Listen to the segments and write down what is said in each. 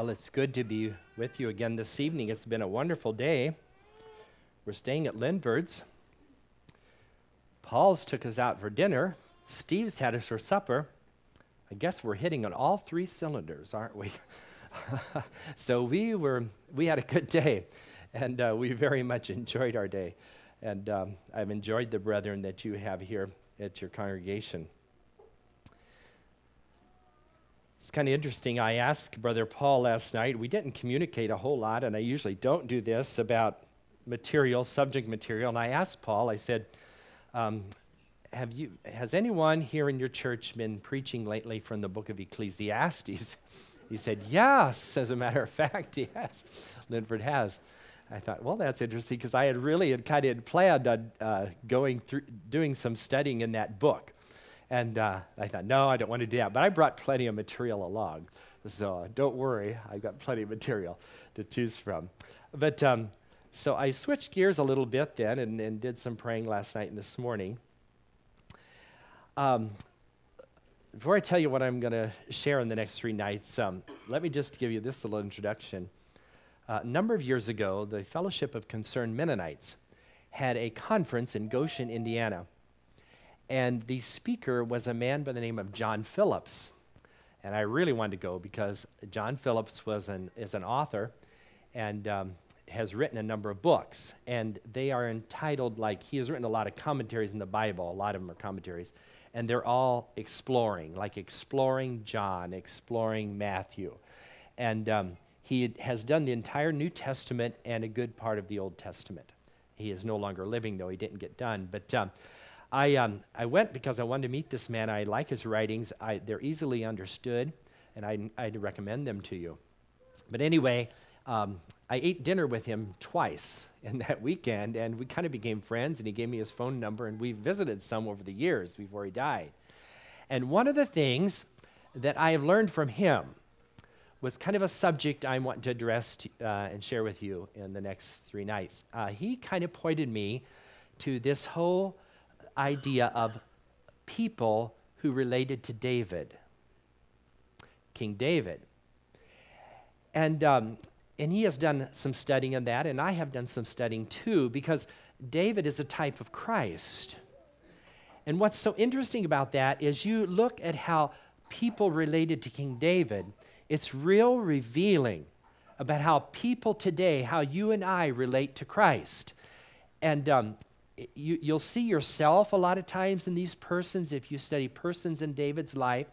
Well, it's good to be with you again this evening. It's been a wonderful day. We're staying at Linford's. Paul's took us out for dinner. Steve's had us for supper. I guess we're hitting on all three cylinders, aren't we? so we were we had a good day, and uh, we very much enjoyed our day. And um, I've enjoyed the brethren that you have here at your congregation. It's kind of interesting. I asked Brother Paul last night, we didn't communicate a whole lot, and I usually don't do this about material, subject material. And I asked Paul, I said, um, have you, has anyone here in your church been preaching lately from the book of Ecclesiastes? He said, Yes, as a matter of fact, yes. Linford has. I thought, well, that's interesting because I had really had kind of planned on uh, going through, doing some studying in that book. And uh, I thought, no, I don't want to do that. But I brought plenty of material along. So uh, don't worry, I've got plenty of material to choose from. But um, so I switched gears a little bit then and, and did some praying last night and this morning. Um, before I tell you what I'm going to share in the next three nights, um, let me just give you this little introduction. Uh, a number of years ago, the Fellowship of Concerned Mennonites had a conference in Goshen, Indiana. And the speaker was a man by the name of John Phillips. And I really wanted to go because John Phillips was an, is an author and um, has written a number of books. And they are entitled, like, he has written a lot of commentaries in the Bible, a lot of them are commentaries. And they're all exploring, like exploring John, exploring Matthew. And um, he has done the entire New Testament and a good part of the Old Testament. He is no longer living, though he didn't get done. But um, I, um, I went because I wanted to meet this man. I like his writings, I, they're easily understood, and I, I'd recommend them to you. But anyway, um, I ate dinner with him twice in that weekend, and we kind of became friends, and he gave me his phone number, and we visited some over the years before he died. And one of the things that I have learned from him was kind of a subject I want to address to, uh, and share with you in the next three nights. Uh, he kind of pointed me to this whole idea of people who related to David, King David. And, um, and he has done some studying on that, and I have done some studying too, because David is a type of Christ. And what's so interesting about that is you look at how people related to King David, it's real revealing about how people today, how you and I relate to Christ. And um, you, you'll see yourself a lot of times in these persons if you study persons in David's life,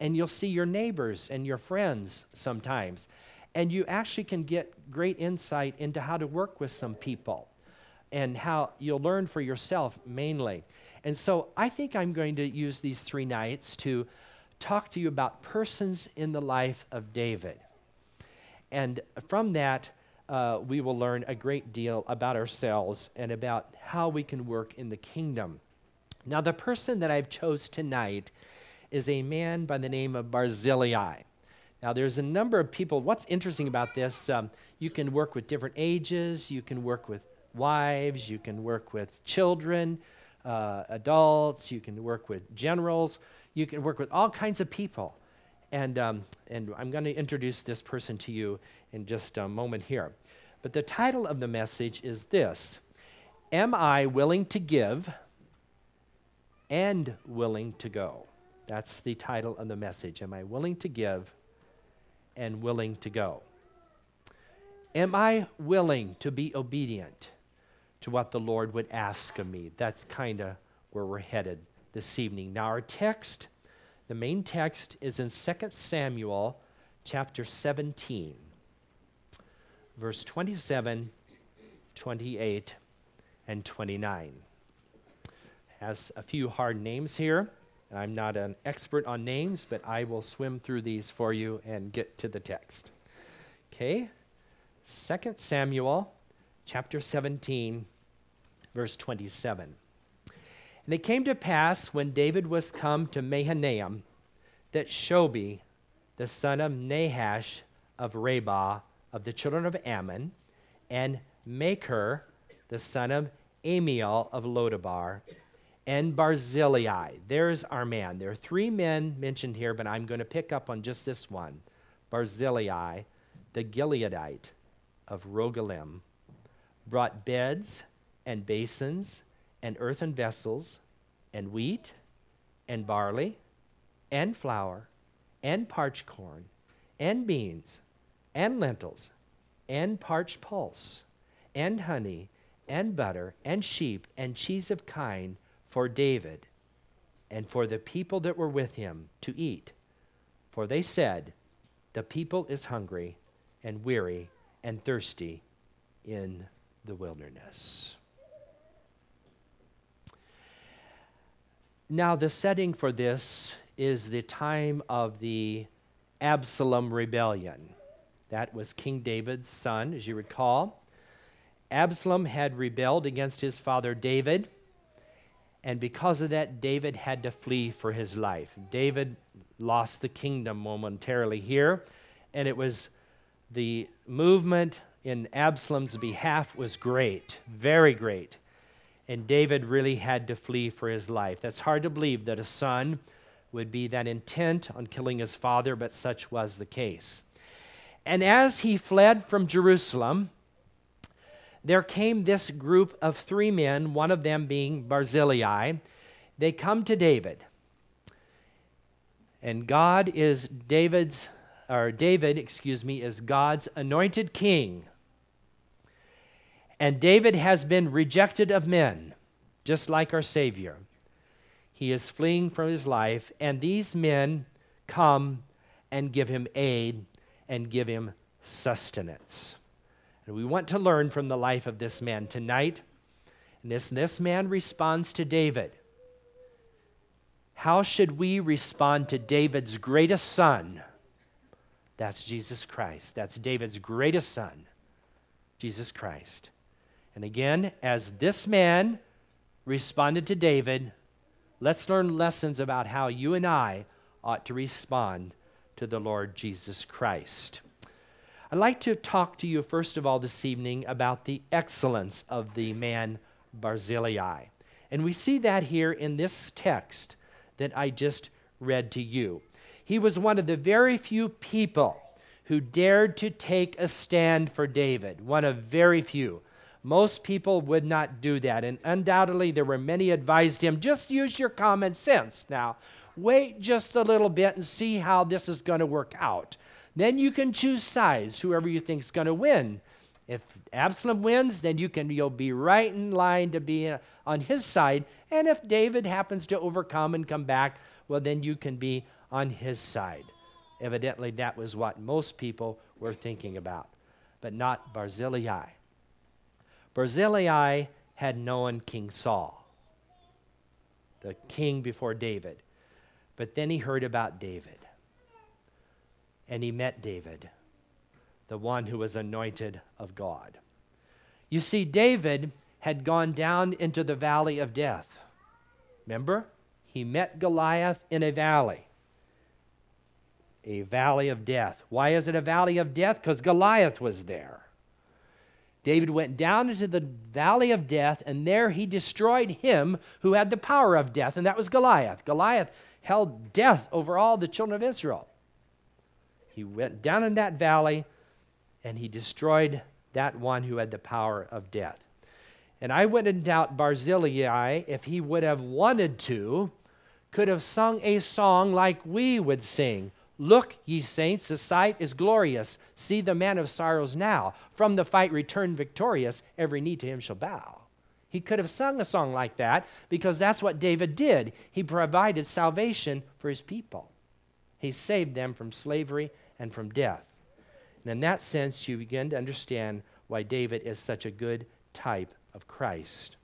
and you'll see your neighbors and your friends sometimes. And you actually can get great insight into how to work with some people and how you'll learn for yourself mainly. And so I think I'm going to use these three nights to talk to you about persons in the life of David. And from that, uh, we will learn a great deal about ourselves and about how we can work in the kingdom. Now, the person that I've chose tonight is a man by the name of Barzillai. Now, there's a number of people. What's interesting about this, um, you can work with different ages, you can work with wives, you can work with children, uh, adults, you can work with generals, you can work with all kinds of people. And, um, and I'm going to introduce this person to you in just a moment here. But the title of the message is this Am I willing to give and willing to go? That's the title of the message. Am I willing to give and willing to go? Am I willing to be obedient to what the Lord would ask of me? That's kind of where we're headed this evening. Now, our text, the main text, is in 2 Samuel chapter 17 verse 27, 28, and 29. Has a few hard names here. I'm not an expert on names, but I will swim through these for you and get to the text. Okay? 2 Samuel chapter 17, verse 27. And it came to pass when David was come to Mahanaim that Shobi, the son of Nahash of Rabbah, of the children of Ammon, and Makir, the son of Amiel of Lodabar, and Barzillai. There's our man. There are three men mentioned here, but I'm going to pick up on just this one Barzillai, the Gileadite of Rogelim, brought beds and basins and earthen vessels and wheat and barley and flour and parched corn and beans and lentils and parched pulse and honey and butter and sheep and cheese of kine for David and for the people that were with him to eat. For they said, The people is hungry and weary and thirsty in the wilderness. Now, the setting for this is the time of the Absalom rebellion. That was King David's son, as you recall. Absalom had rebelled against his father David, and because of that, David had to flee for his life. David lost the kingdom momentarily here, and it was the movement in Absalom's behalf was great, very great. And David really had to flee for his life. That's hard to believe that a son would be that intent on killing his father, but such was the case. And as he fled from Jerusalem, there came this group of three men, one of them being Barzillai. They come to David. And God is David's, or David, excuse me, is God's anointed king. And David has been rejected of men, just like our Savior. He is fleeing for his life, and these men come and give him aid and give him sustenance. And we want to learn from the life of this man tonight. And this, this man responds to David. How should we respond to David's greatest son? That's Jesus Christ. That's David's greatest son, Jesus Christ. And again, as this man responded to David, let's learn lessons about how you and I ought to respond to the Lord Jesus Christ. I'd like to talk to you, first of all, this evening about the excellence of the man Barzillai. And we see that here in this text that I just read to you. He was one of the very few people who dared to take a stand for David, one of very few. Most people would not do that, and undoubtedly there were many advised him just use your common sense now. Wait just a little bit and see how this is going to work out. Then you can choose sides, whoever you think is going to win. If Absalom wins, then you can you'll be right in line to be uh, on his side. And if David happens to overcome and come back, well then you can be on his side. Evidently that was what most people were thinking about, but not Barzillai. Barzillai had known King Saul, the king before David. But then he heard about David and he met David, the one who was anointed of God. You see, David had gone down into the valley of death. Remember? He met Goliath in a valley. A valley of death. Why is it a valley of death? Because Goliath was there. David went down into the valley of death, and there he destroyed him who had the power of death, and that was Goliath. Goliath held death over all the children of Israel. He went down in that valley and he destroyed that one who had the power of death. And I wouldn't doubt Barzillai, if he would have wanted to, could have sung a song like we would sing. Look, ye saints, the sight is glorious. See the man of sorrows now. From the fight return victorious, every knee to him shall bow. He could have sung a song like that because that's what David did. He provided salvation for his people, he saved them from slavery and from death. And in that sense, you begin to understand why David is such a good type of Christ.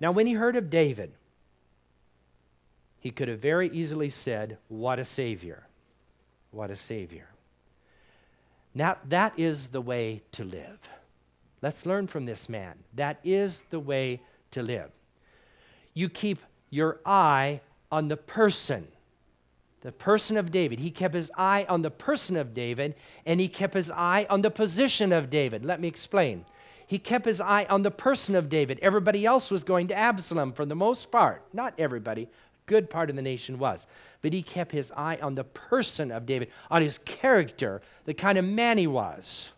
Now, when he heard of David, he could have very easily said, What a Savior! What a Savior. Now, that is the way to live. Let's learn from this man. That is the way to live. You keep your eye on the person the person of David. He kept his eye on the person of David and he kept his eye on the position of David. Let me explain. He kept his eye on the person of David. Everybody else was going to Absalom for the most part. Not everybody, good part of the nation was. But he kept his eye on the person of David, on his character, the kind of man he was.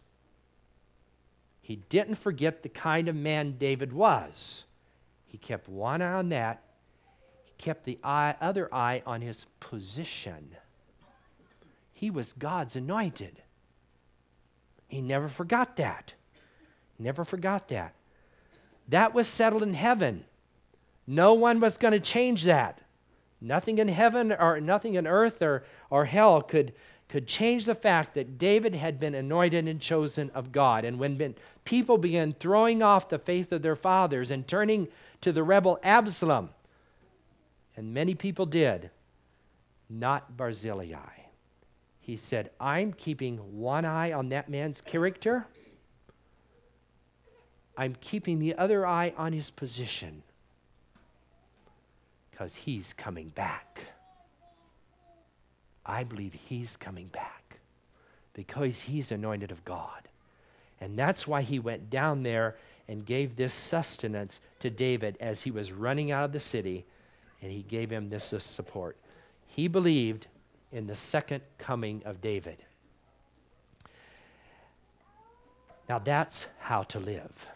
He didn't forget the kind of man David was. He kept one eye on that. He kept the eye, other eye on his position. He was God's anointed. He never forgot that. Never forgot that. That was settled in heaven. No one was going to change that. Nothing in heaven or nothing in earth or, or hell could, could change the fact that David had been anointed and chosen of God. And when been, people began throwing off the faith of their fathers and turning to the rebel Absalom, and many people did, not Barzillai. He said, I'm keeping one eye on that man's character I'm keeping the other eye on his position because he's coming back. I believe he's coming back because he's anointed of God. And that's why he went down there and gave this sustenance to David as he was running out of the city, and he gave him this support. He believed in the second coming of David. Now that's how to live.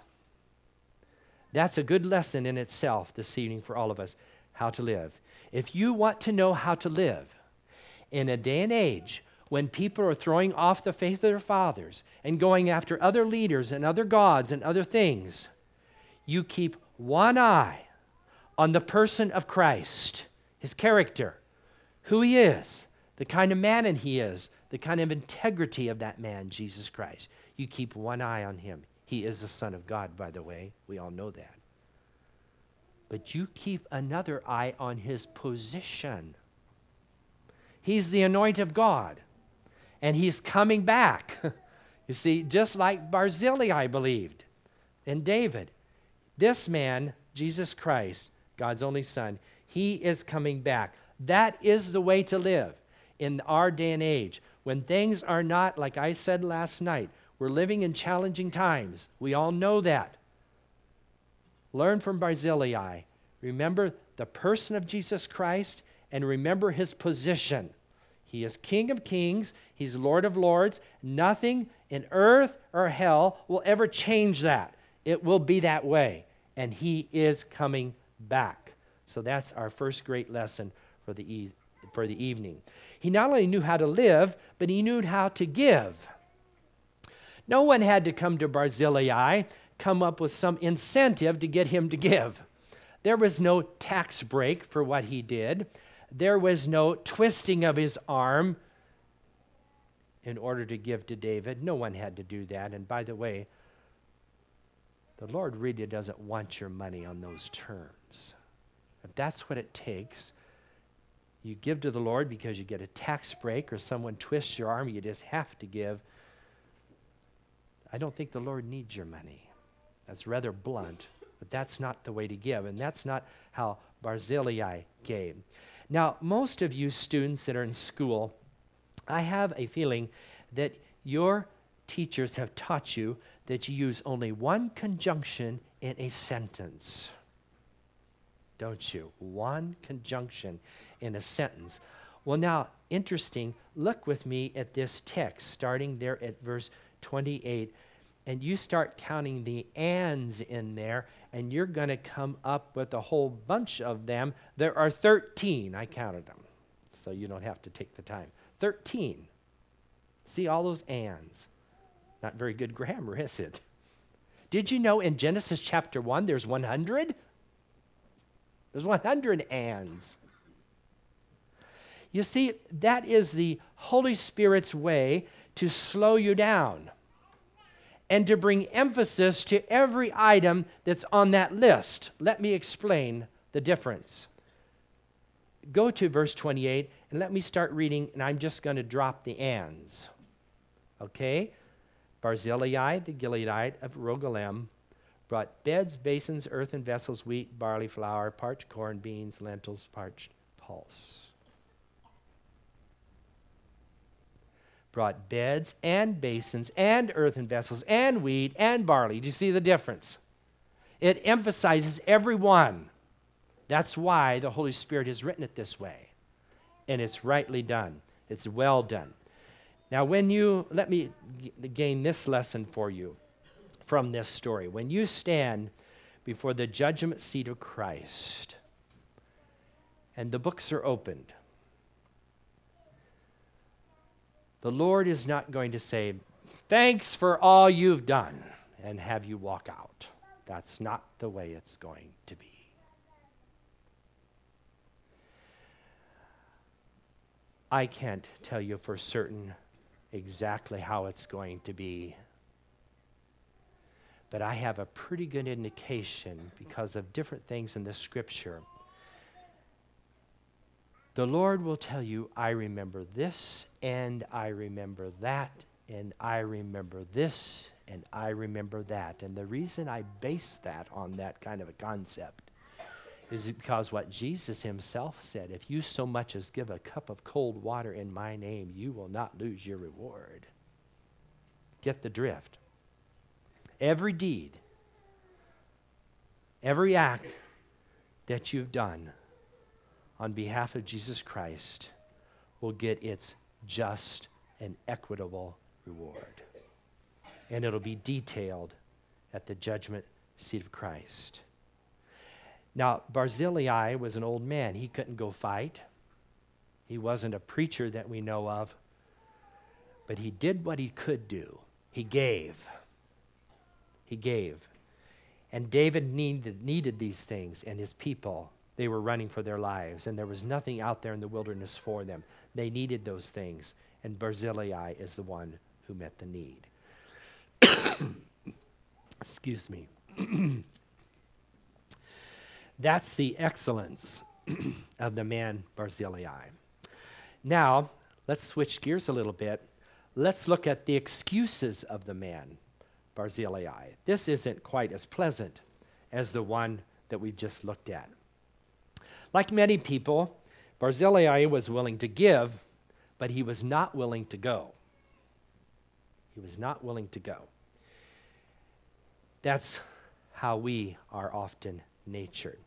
That's a good lesson in itself this evening for all of us how to live. If you want to know how to live in a day and age when people are throwing off the faith of their fathers and going after other leaders and other gods and other things, you keep one eye on the person of Christ, his character, who he is, the kind of man he is, the kind of integrity of that man, Jesus Christ. You keep one eye on him. He is the Son of God, by the way. We all know that. But you keep another eye on his position. He's the anointed of God, and he's coming back. you see, just like Barzillai believed and David. This man, Jesus Christ, God's only Son, he is coming back. That is the way to live in our day and age when things are not, like I said last night, we're living in challenging times. We all know that. Learn from Barzillai. Remember the person of Jesus Christ and remember his position. He is King of kings, he's Lord of lords. Nothing in earth or hell will ever change that. It will be that way. And he is coming back. So that's our first great lesson for the, e- for the evening. He not only knew how to live, but he knew how to give. No one had to come to Barzillai, come up with some incentive to get him to give. There was no tax break for what he did. There was no twisting of his arm in order to give to David. No one had to do that. And by the way, the Lord really doesn't want your money on those terms. If that's what it takes, you give to the Lord because you get a tax break or someone twists your arm, you just have to give. I don't think the Lord needs your money. That's rather blunt, but that's not the way to give, and that's not how Barzillai gave. Now, most of you students that are in school, I have a feeling that your teachers have taught you that you use only one conjunction in a sentence. Don't you? One conjunction in a sentence. Well, now, interesting, look with me at this text, starting there at verse 28 and you start counting the ands in there, and you're going to come up with a whole bunch of them. There are 13. I counted them, so you don't have to take the time. 13. See all those ands. Not very good grammar, is it? Did you know in Genesis chapter 1 there's 100? There's 100 ands. You see, that is the Holy Spirit's way to slow you down and to bring emphasis to every item that's on that list. Let me explain the difference. Go to verse 28 and let me start reading, and I'm just going to drop the ands. Okay? Barzillai, the Gileadite of Rogelim, brought beds, basins, earthen vessels, wheat, barley, flour, parched corn, beans, lentils, parched pulse. Brought beds and basins and earthen vessels and wheat and barley. Do you see the difference? It emphasizes every one. That's why the Holy Spirit has written it this way. And it's rightly done, it's well done. Now, when you, let me g- gain this lesson for you from this story. When you stand before the judgment seat of Christ and the books are opened, the Lord is not going to say, Thanks for all you've done, and have you walk out. That's not the way it's going to be. I can't tell you for certain exactly how it's going to be. But I have a pretty good indication because of different things in the scripture. The Lord will tell you, I remember this, and I remember that, and I remember this, and I remember that. And the reason I base that on that kind of a concept is because what Jesus himself said if you so much as give a cup of cold water in my name, you will not lose your reward. Get the drift. Every deed, every act that you've done on behalf of Jesus Christ will get its just and equitable reward. And it'll be detailed at the judgment seat of Christ. Now, Barzillai was an old man. He couldn't go fight. He wasn't a preacher that we know of. But he did what he could do. He gave. He gave. And David needed, needed these things, and his people, they were running for their lives, and there was nothing out there in the wilderness for them. They needed those things, and Barzillai is the one who met the need. Excuse me. That's the excellence of the man Barzillai. Now, let's switch gears a little bit. Let's look at the excuses of the man Barzillai. This isn't quite as pleasant as the one that we just looked at. Like many people, Barzillai was willing to give, but he was not willing to go. He was not willing to go. That's how we are often natured.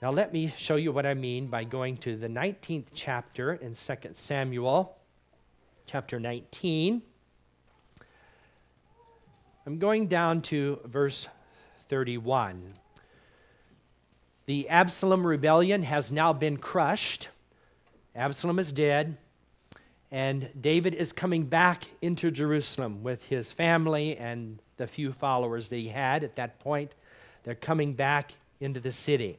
Now, let me show you what I mean by going to the 19th chapter in 2 Samuel, chapter 19. I'm going down to verse 31. The Absalom rebellion has now been crushed. Absalom is dead, and David is coming back into Jerusalem with his family and the few followers that he had at that point. They're coming back into the city.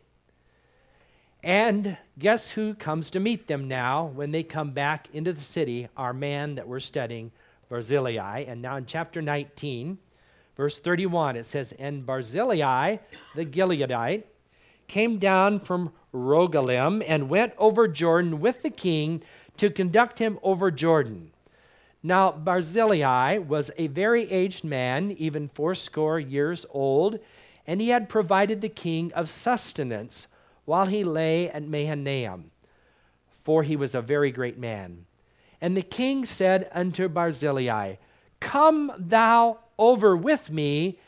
And guess who comes to meet them now when they come back into the city? Our man that we're studying, Barzillai. And now in chapter 19, verse 31, it says, And Barzillai, the Gileadite, came down from Rogelim and went over Jordan with the king to conduct him over Jordan. Now, Barzillai was a very aged man, even fourscore years old, and he had provided the king of sustenance while he lay at Mahanaim, for he was a very great man. And the king said unto Barzillai, Come thou over with me,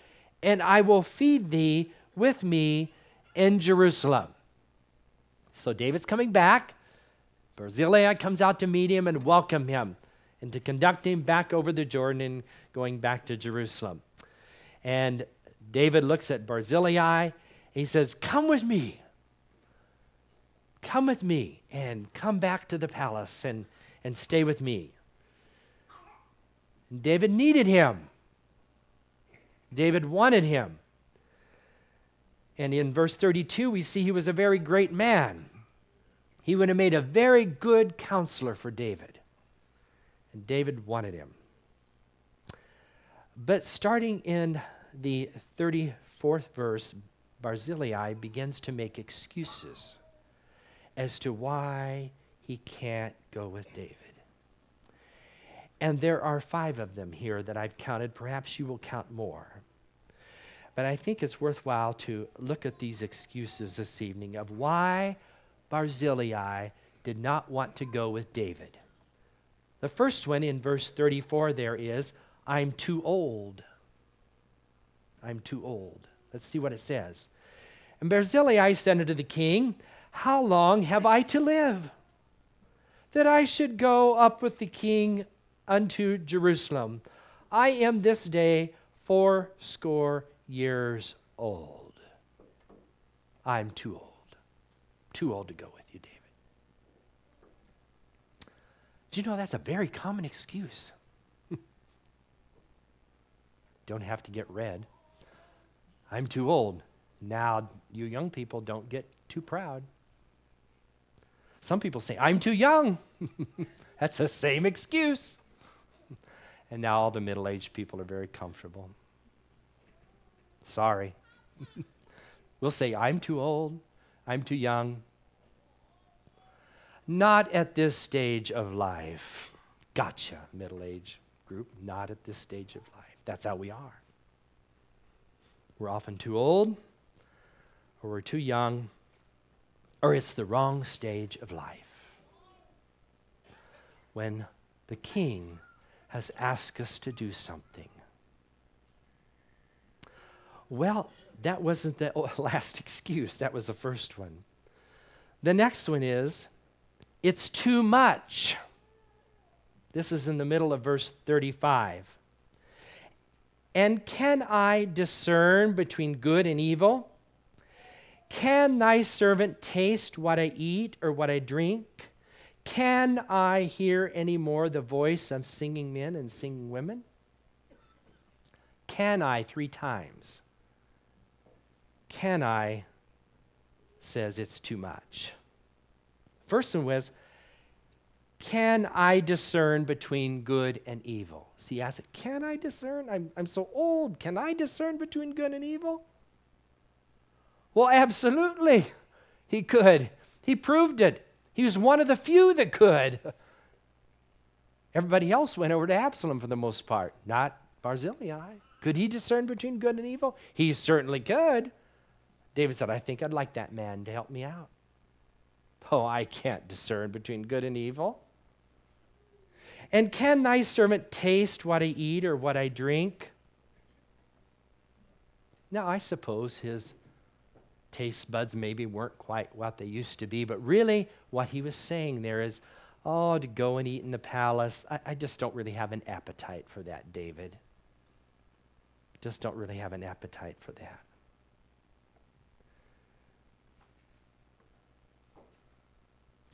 and I will feed thee with me in Jerusalem. So David's coming back. Barzillai comes out to meet him and welcome him and to conduct him back over the Jordan and going back to Jerusalem. And David looks at Barzillai. He says, Come with me. Come with me and come back to the palace and, and stay with me. David needed him. David wanted him. And in verse 32, we see he was a very great man. He would have made a very good counselor for David. And David wanted him. But starting in the 34th verse, Barzillai begins to make excuses as to why he can't go with David. And there are five of them here that I've counted. Perhaps you will count more. But I think it's worthwhile to look at these excuses this evening of why Barzillai did not want to go with David. The first one in verse 34 there is, I'm too old. I'm too old. Let's see what it says. And Barzillai said unto the king, How long have I to live? That I should go up with the king unto Jerusalem. I am this day fourscore years old. I'm too old. Too old to go with you, David. Do you know that's a very common excuse? don't have to get red. I'm too old. Now, you young people don't get too proud. Some people say, I'm too young. That's the same excuse. And now all the middle aged people are very comfortable. Sorry. we'll say, I'm too old. I'm too young. Not at this stage of life. Gotcha, middle age group. Not at this stage of life. That's how we are. We're often too old, or we're too young, or it's the wrong stage of life. When the king has asked us to do something. Well, that wasn't the last excuse, that was the first one. The next one is, it's too much. This is in the middle of verse 35. And can I discern between good and evil? Can thy servant taste what I eat or what I drink? Can I hear any more the voice of singing men and singing women? Can I three times? Can I says it's too much. First one was, can I discern between good and evil? See, I said, Can I discern? I'm, I'm so old. Can I discern between good and evil? Well, absolutely, he could. He proved it. He was one of the few that could. Everybody else went over to Absalom for the most part, not Barzillai. Could he discern between good and evil? He certainly could. David said, I think I'd like that man to help me out. Oh, I can't discern between good and evil. And can thy servant taste what I eat or what I drink? Now, I suppose his taste buds maybe weren't quite what they used to be, but really what he was saying there is, oh, to go and eat in the palace, I, I just don't really have an appetite for that, David. Just don't really have an appetite for that.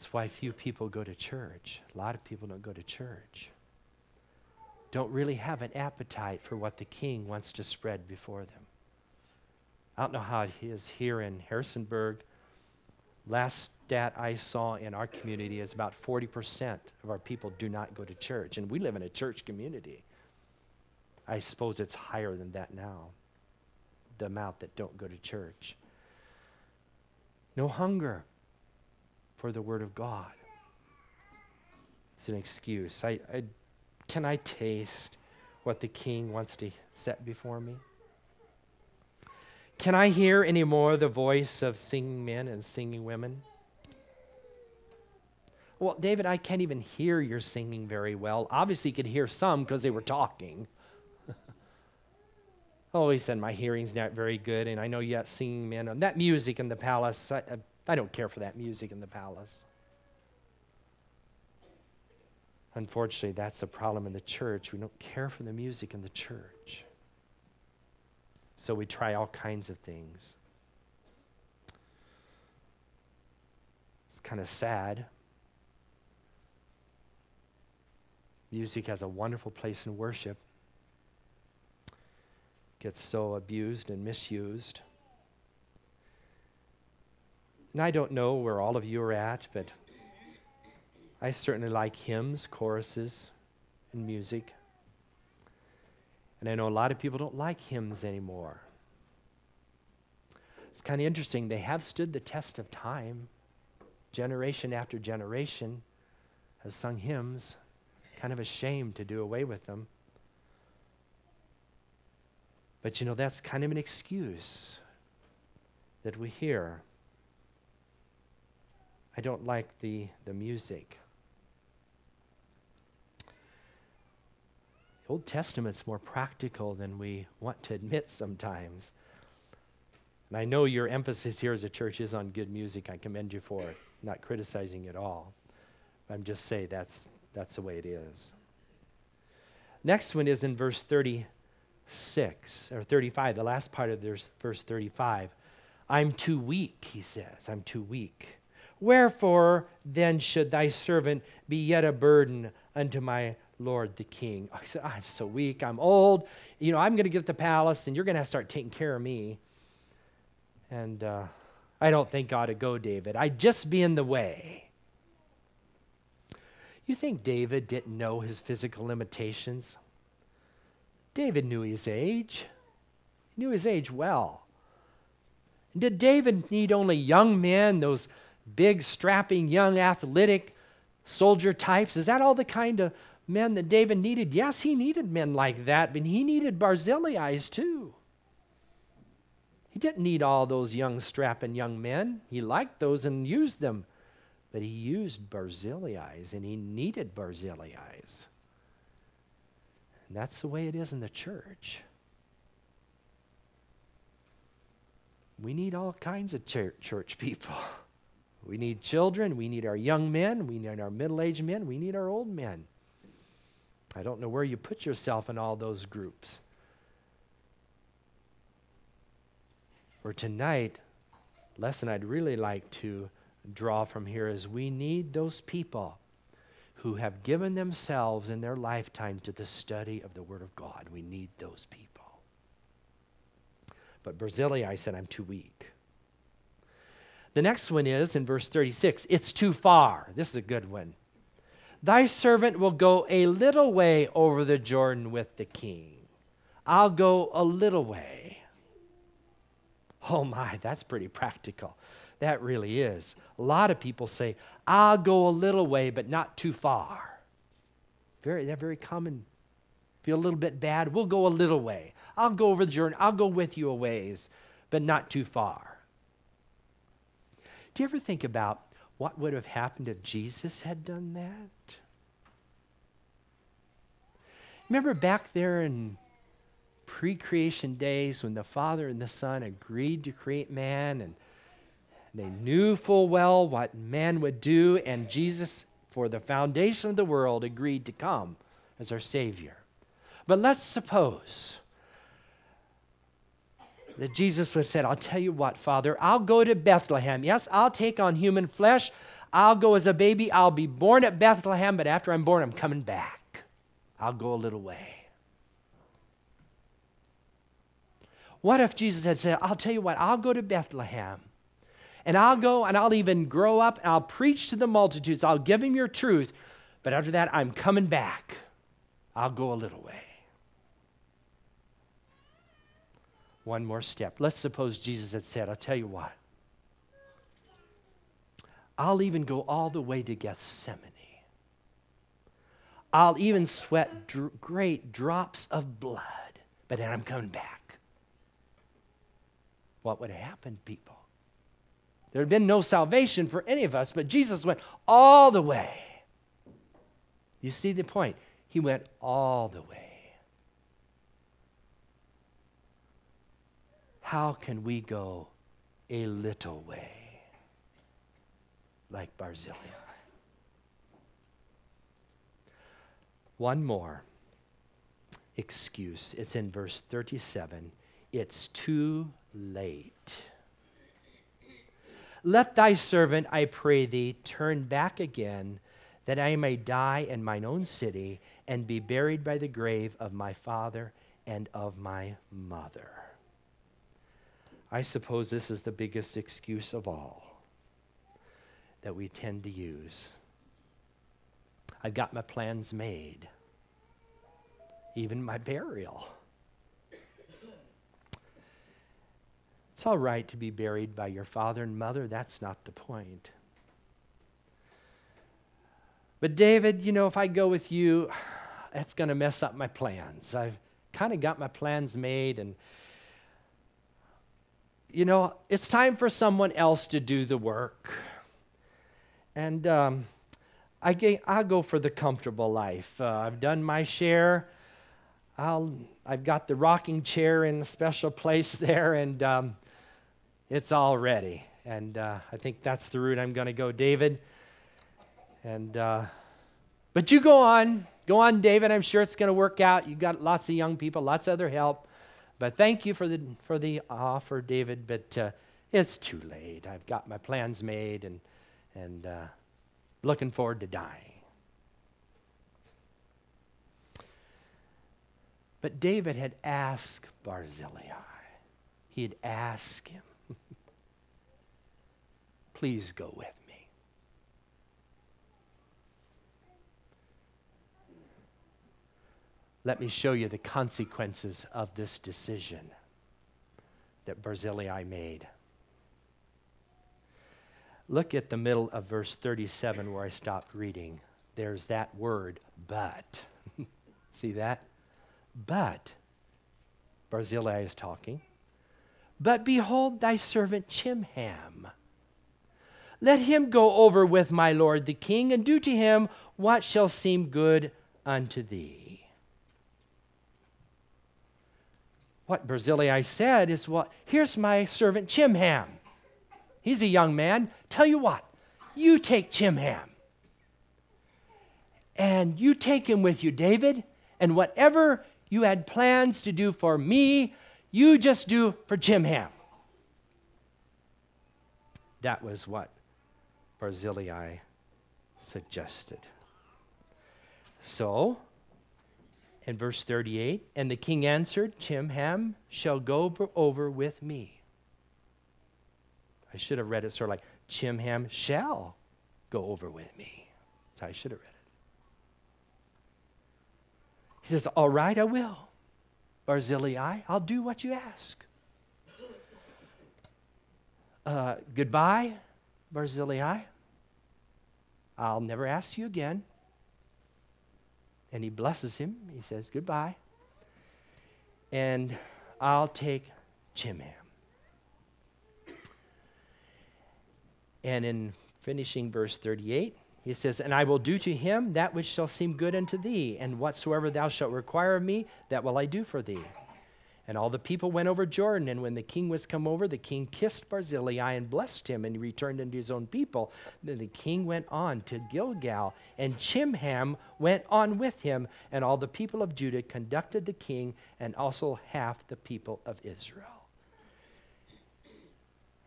That's why few people go to church. A lot of people don't go to church. Don't really have an appetite for what the king wants to spread before them. I don't know how it is here in Harrisonburg. Last stat I saw in our community is about 40% of our people do not go to church. And we live in a church community. I suppose it's higher than that now, the amount that don't go to church. No hunger for the Word of God. It's an excuse. I, I, can I taste what the King wants to set before me? Can I hear any more the voice of singing men and singing women? Well, David, I can't even hear your singing very well. Obviously, you could hear some because they were talking. oh, he said, My hearing's not very good, and I know you got singing men. And that music in the palace, I, don't care for that music in the palace. Unfortunately, that's a problem in the church. We don't care for the music in the church. So we try all kinds of things. It's kind of sad. Music has a wonderful place in worship. Gets so abused and misused. And I don't know where all of you are at, but I certainly like hymns, choruses, and music. And I know a lot of people don't like hymns anymore. It's kind of interesting. They have stood the test of time. Generation after generation has sung hymns. Kind of ashamed to do away with them. But you know, that's kind of an excuse that we hear I don't like the, the music. The Old Testament's more practical than we want to admit sometimes. And I know your emphasis here as a church is on good music. I commend you for it, not criticizing at all. I'm just saying that's, that's the way it is. Next one is in verse 36 or 35, the last part of verse 35. I'm too weak, he says. I'm too weak. Wherefore then should thy servant be yet a burden unto my Lord the King? I said, I'm so weak. I'm old. You know, I'm going to get the palace, and you're going to start taking care of me. And uh, I don't think God to go, David. I'd just be in the way. You think David didn't know his physical limitations? David knew his age. He knew his age well. Did David need only young men, those big, strapping, young, athletic soldier types? Is that all the kind of men that David needed? Yes, he needed men like that, but he needed Barzillai's too. He didn't need all those young, strapping young men. He liked those and used them. But he used Barzillai's and he needed Barzillai's. And that's the way it is in the church. We need all kinds of church people. We need children, we need our young men, we need our middle aged men, we need our old men. I don't know where you put yourself in all those groups. For tonight, lesson I'd really like to draw from here is we need those people who have given themselves in their lifetime to the study of the Word of God. We need those people. But Barzillai said, I'm too weak. The next one is in verse 36 it's too far. This is a good one. Thy servant will go a little way over the Jordan with the king. I'll go a little way. Oh my, that's pretty practical. That really is. A lot of people say, I'll go a little way, but not too far. Very, that very common. Feel a little bit bad, we'll go a little way. I'll go over the Jordan, I'll go with you a ways, but not too far. You ever think about what would have happened if Jesus had done that? Remember back there in pre creation days when the Father and the Son agreed to create man and they knew full well what man would do, and Jesus, for the foundation of the world, agreed to come as our Savior. But let's suppose that Jesus would have said, I'll tell you what, Father, I'll go to Bethlehem. Yes, I'll take on human flesh. I'll go as a baby. I'll be born at Bethlehem, but after I'm born, I'm coming back. I'll go a little way. What if Jesus had said, I'll tell you what, I'll go to Bethlehem and I'll go and I'll even grow up and I'll preach to the multitudes. I'll give them your truth. But after that, I'm coming back. I'll go a little way. One more step. Let's suppose Jesus had said, I'll tell you what, I'll even go all the way to Gethsemane. I'll even sweat dr- great drops of blood, but then I'm coming back. What would have happened, people? There had been no salvation for any of us, but Jesus went all the way. You see the point? He went all the way. How can we go a little way like Barzillai? One more excuse. It's in verse 37. It's too late. Let thy servant, I pray thee, turn back again, that I may die in mine own city and be buried by the grave of my father and of my mother. I suppose this is the biggest excuse of all that we tend to use. I've got my plans made, even my burial. It's all right to be buried by your father and mother, that's not the point. But, David, you know, if I go with you, that's going to mess up my plans. I've kind of got my plans made, and you know, it's time for someone else to do the work. And um, I get, I'll go for the comfortable life. Uh, I've done my share. I'll, I've got the rocking chair in a special place there, and um, It's all ready. And uh, I think that's the route I'm going to go, David. And, uh, but you go on. Go on, David. I'm sure it's going to work out. You've got lots of young people, lots of other help. But thank you for the, for the offer, David. But uh, it's too late. I've got my plans made and, and uh, looking forward to dying. But David had asked Barzillai, he had asked him, please go with me. Let me show you the consequences of this decision that Barzillai made. Look at the middle of verse 37 where I stopped reading. There's that word, but. See that? But, Barzillai is talking, but behold thy servant Chimham. Let him go over with my lord the king, and do to him what shall seem good unto thee. What Barzillai said is, Well, here's my servant Chimham. He's a young man. Tell you what, you take Chimham. And you take him with you, David, and whatever you had plans to do for me, you just do for Chimham. That was what Barzillai suggested. So, in verse 38, and the king answered, Chimham shall go over with me. I should have read it sort of like, Chimham shall go over with me. That's how I should have read it. He says, All right, I will. Barzillai, I'll do what you ask. Uh, goodbye, Barzillai. I'll never ask you again. And he blesses him. He says, Goodbye. And I'll take Chimham. And in finishing verse 38, he says, And I will do to him that which shall seem good unto thee, and whatsoever thou shalt require of me, that will I do for thee. And all the people went over Jordan, and when the king was come over, the king kissed Barzillai and blessed him, and he returned unto his own people. Then the king went on to Gilgal, and Chimham went on with him, and all the people of Judah conducted the king, and also half the people of Israel.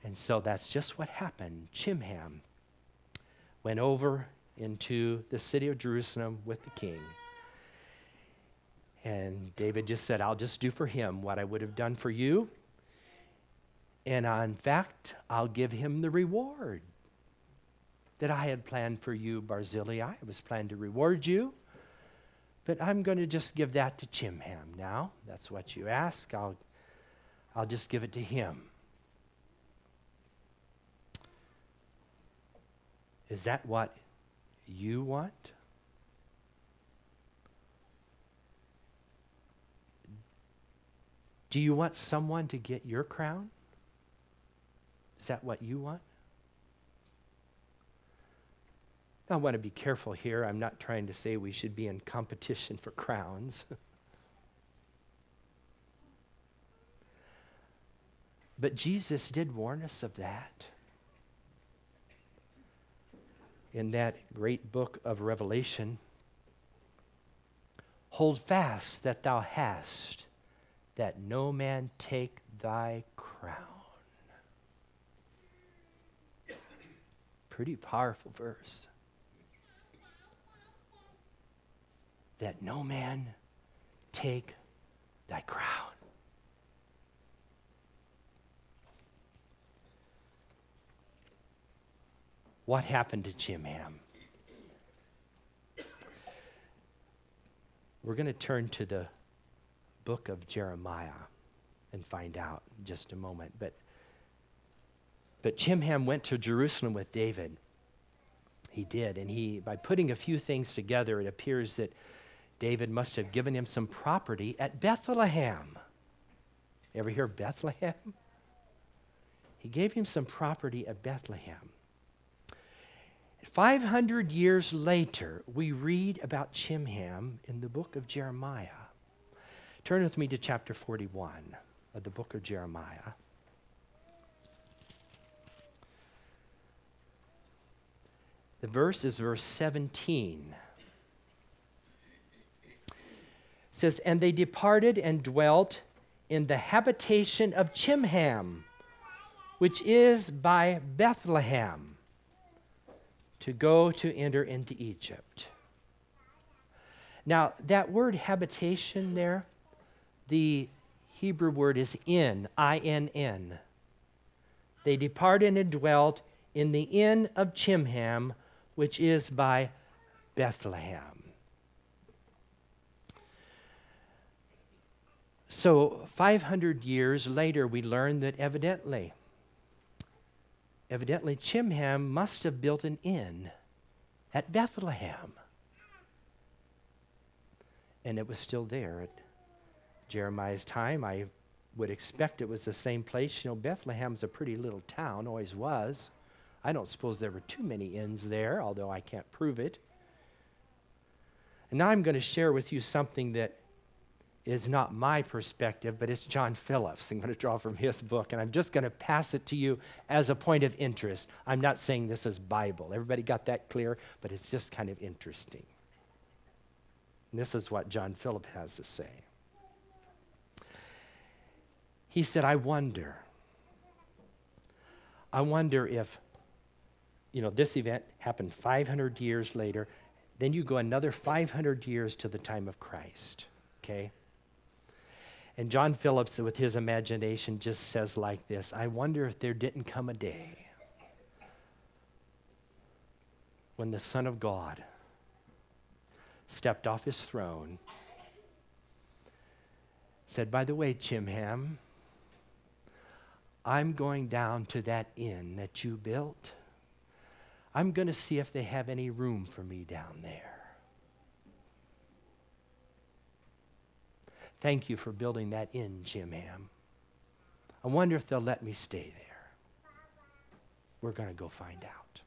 And so that's just what happened. Chimham went over into the city of Jerusalem with the king. And David just said, I'll just do for him what I would have done for you. And uh, in fact, I'll give him the reward that I had planned for you, Barzillai. I was planned to reward you. But I'm going to just give that to Chimham now. That's what you ask. I'll, I'll just give it to him. Is that what you want? Do you want someone to get your crown? Is that what you want? I want to be careful here. I'm not trying to say we should be in competition for crowns. but Jesus did warn us of that in that great book of Revelation Hold fast that thou hast, that no man take thy crown. Pretty powerful verse. That no man take thy crown. What happened to Chimham? We're going to turn to the book of Jeremiah and find out in just a moment. But, but Chimham went to Jerusalem with David. He did. And he, by putting a few things together, it appears that David must have given him some property at Bethlehem. Ever hear Bethlehem? He gave him some property at Bethlehem. 500 years later, we read about Chimham in the book of Jeremiah. Turn with me to chapter 41 of the book of Jeremiah. The verse is verse 17. It says, And they departed and dwelt in the habitation of Chimham, which is by Bethlehem, to go to enter into Egypt. Now, that word habitation there the Hebrew word is in, I N N. They departed and dwelt in the inn of Chimham, which is by Bethlehem. So, 500 years later, we learn that evidently, evidently, Chimham must have built an inn at Bethlehem. And it was still there at Jeremiah's time. I would expect it was the same place. You know, Bethlehem's a pretty little town, always was. I don't suppose there were too many inns there, although I can't prove it. And now I'm going to share with you something that is not my perspective, but it's John Phillips. I'm going to draw from his book, and I'm just going to pass it to you as a point of interest. I'm not saying this is Bible. Everybody got that clear? But it's just kind of interesting. And this is what John Phillips has to say. He said, I wonder. I wonder if you know, this event happened 500 years later. Then you go another 500 years to the time of Christ, okay? And John Phillips, with his imagination, just says like this I wonder if there didn't come a day when the Son of God stepped off his throne, said, By the way, Chimham, I'm going down to that inn that you built. I'm going to see if they have any room for me down there. Thank you for building that inn, Chimham. I wonder if they'll let me stay there. We're going to go find out.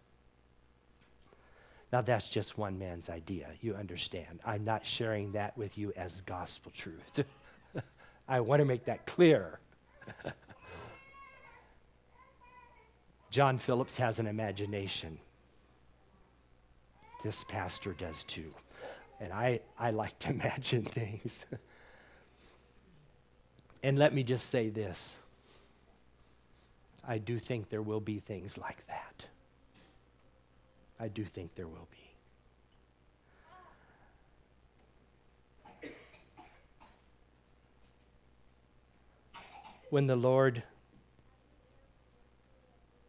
Now, that's just one man's idea. You understand. I'm not sharing that with you as gospel truth. I want to make that clear. John Phillips has an imagination. This pastor does too. And I, I like to imagine things. and let me just say this I do think there will be things like that. I do think there will be. When the Lord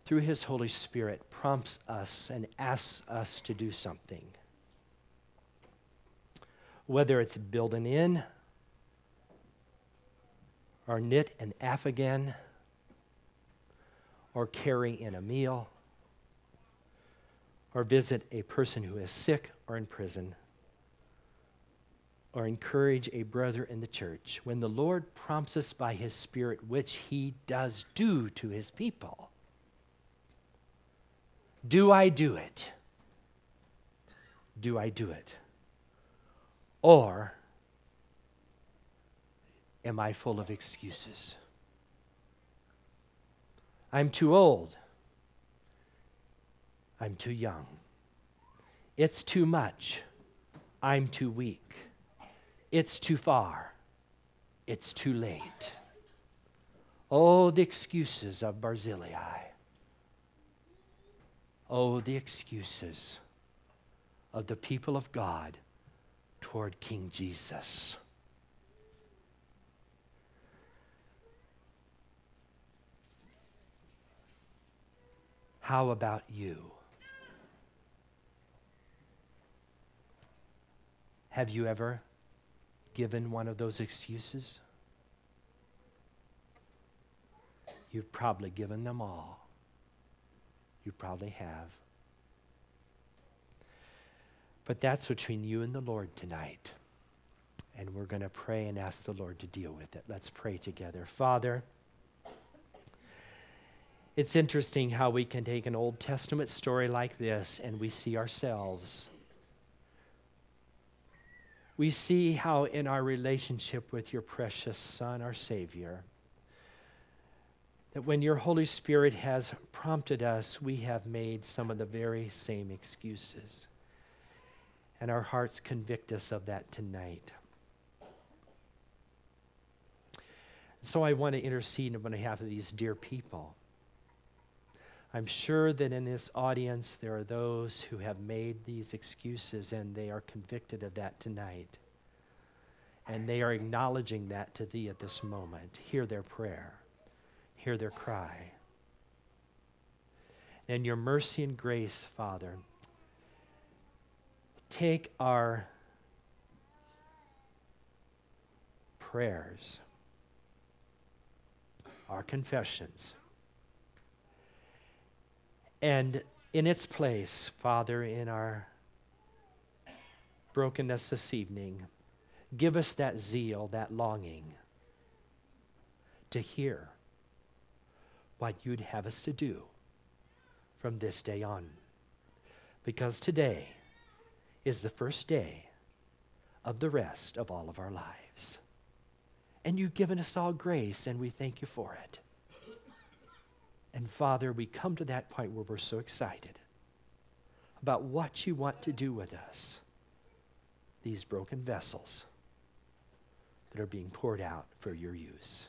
through His Holy Spirit, prompts us and asks us to do something. Whether it's build an inn, or knit an afghan, or carry in a meal, or visit a person who is sick or in prison, or encourage a brother in the church, when the Lord prompts us by His Spirit, which He does do to His people, do I do it? Do I do it? Or am I full of excuses? I'm too old. I'm too young. It's too much. I'm too weak. It's too far. It's too late. Oh, the excuses of Barzillai. Oh, the excuses of the people of God toward King Jesus. How about you? Have you ever given one of those excuses? You've probably given them all. You probably have. But that's between you and the Lord tonight. And we're going to pray and ask the Lord to deal with it. Let's pray together. Father, it's interesting how we can take an Old Testament story like this and we see ourselves. We see how, in our relationship with your precious Son, our Savior, that when your Holy Spirit has prompted us, we have made some of the very same excuses. And our hearts convict us of that tonight. So I want to intercede on behalf of these dear people. I'm sure that in this audience there are those who have made these excuses and they are convicted of that tonight. And they are acknowledging that to thee at this moment. Hear their prayer, hear their cry. And your mercy and grace, Father, take our prayers, our confessions, and in its place, Father, in our brokenness this evening, give us that zeal, that longing to hear what you'd have us to do from this day on. Because today is the first day of the rest of all of our lives. And you've given us all grace, and we thank you for it. And Father, we come to that point where we're so excited about what you want to do with us, these broken vessels that are being poured out for your use.